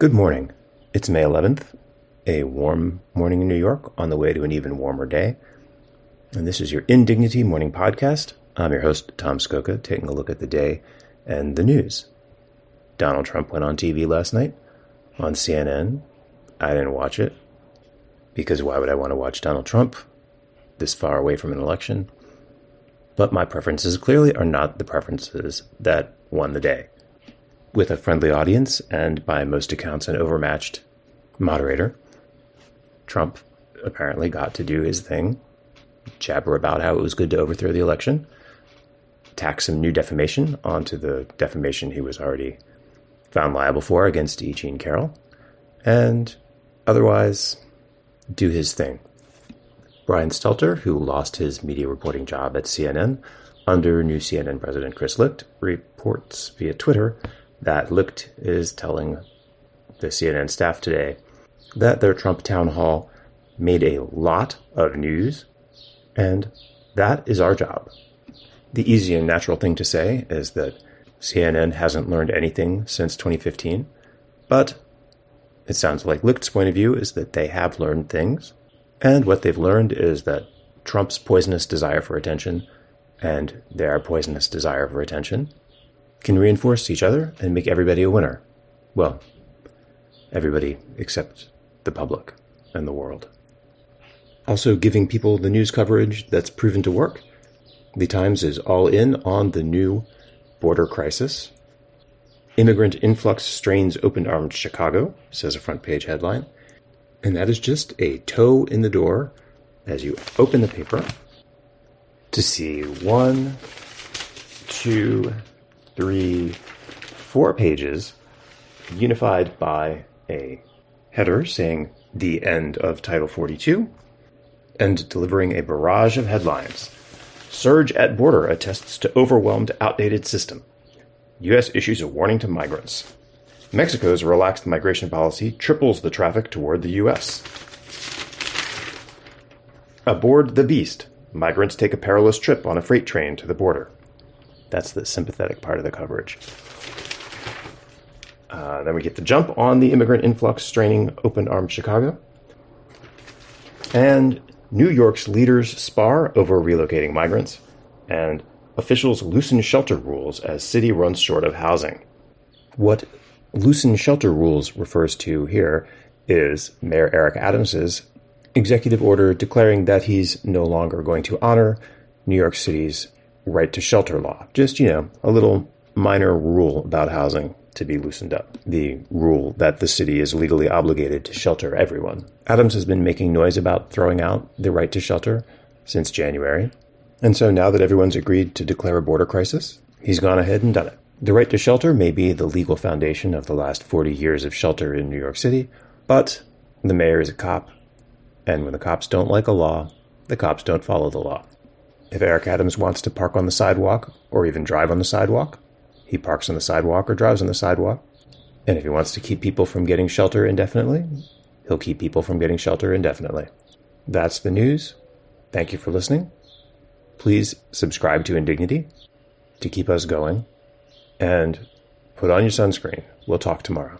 Good morning. It's May 11th, a warm morning in New York on the way to an even warmer day. And this is your Indignity Morning Podcast. I'm your host, Tom Scocca, taking a look at the day and the news. Donald Trump went on TV last night on CNN. I didn't watch it because why would I want to watch Donald Trump this far away from an election? But my preferences clearly are not the preferences that won the day with a friendly audience and, by most accounts, an overmatched moderator. Trump apparently got to do his thing, jabber about how it was good to overthrow the election, tack some new defamation onto the defamation he was already found liable for against E. Jean Carroll, and otherwise do his thing. Brian Stelter, who lost his media reporting job at CNN under new CNN President Chris Licht, reports via Twitter that Licht is telling the CNN staff today that their Trump town hall made a lot of news, and that is our job. The easy and natural thing to say is that CNN hasn't learned anything since 2015, but it sounds like Licht's point of view is that they have learned things, and what they've learned is that Trump's poisonous desire for attention and their poisonous desire for attention can reinforce each other and make everybody a winner. Well, everybody except the public and the world. Also, giving people the news coverage that's proven to work. The Times is all in on the new border crisis. Immigrant influx strains open armed Chicago, says a front page headline. And that is just a toe in the door as you open the paper to see one, two, three, four pages unified by a header saying the end of Title 42 and delivering a barrage of headlines. Surge at border attests to overwhelmed, outdated system. U.S. issues a warning to migrants. Mexico's relaxed migration policy triples the traffic toward the U.S. Aboard the Beast, migrants take a perilous trip on a freight train to the border. That's the sympathetic part of the coverage. Uh, then we get the jump on the immigrant influx straining open armed Chicago. And New York's leaders spar over relocating migrants. And officials loosen shelter rules as city runs short of housing. What loosen shelter rules refers to here is Mayor Eric Adams's executive order declaring that he's no longer going to honor New York City's right to shelter law. Just, you know, a little minor rule about housing to be loosened up. The rule that the city is legally obligated to shelter everyone. Adams has been making noise about throwing out the right to shelter since January. And so now that everyone's agreed to declare a border crisis, he's gone ahead and done it. The right to shelter may be the legal foundation of the last 40 years of shelter in New York City, but the mayor is a cop, and when the cops don't like a law, the cops don't follow the law. If Eric Adams wants to park on the sidewalk or even drive on the sidewalk, he parks on the sidewalk or drives on the sidewalk. And if he wants to keep people from getting shelter indefinitely, he'll keep people from getting shelter indefinitely. That's the news. Thank you for listening. Please subscribe to Indignity to keep us going and put on your sunscreen. We'll talk tomorrow.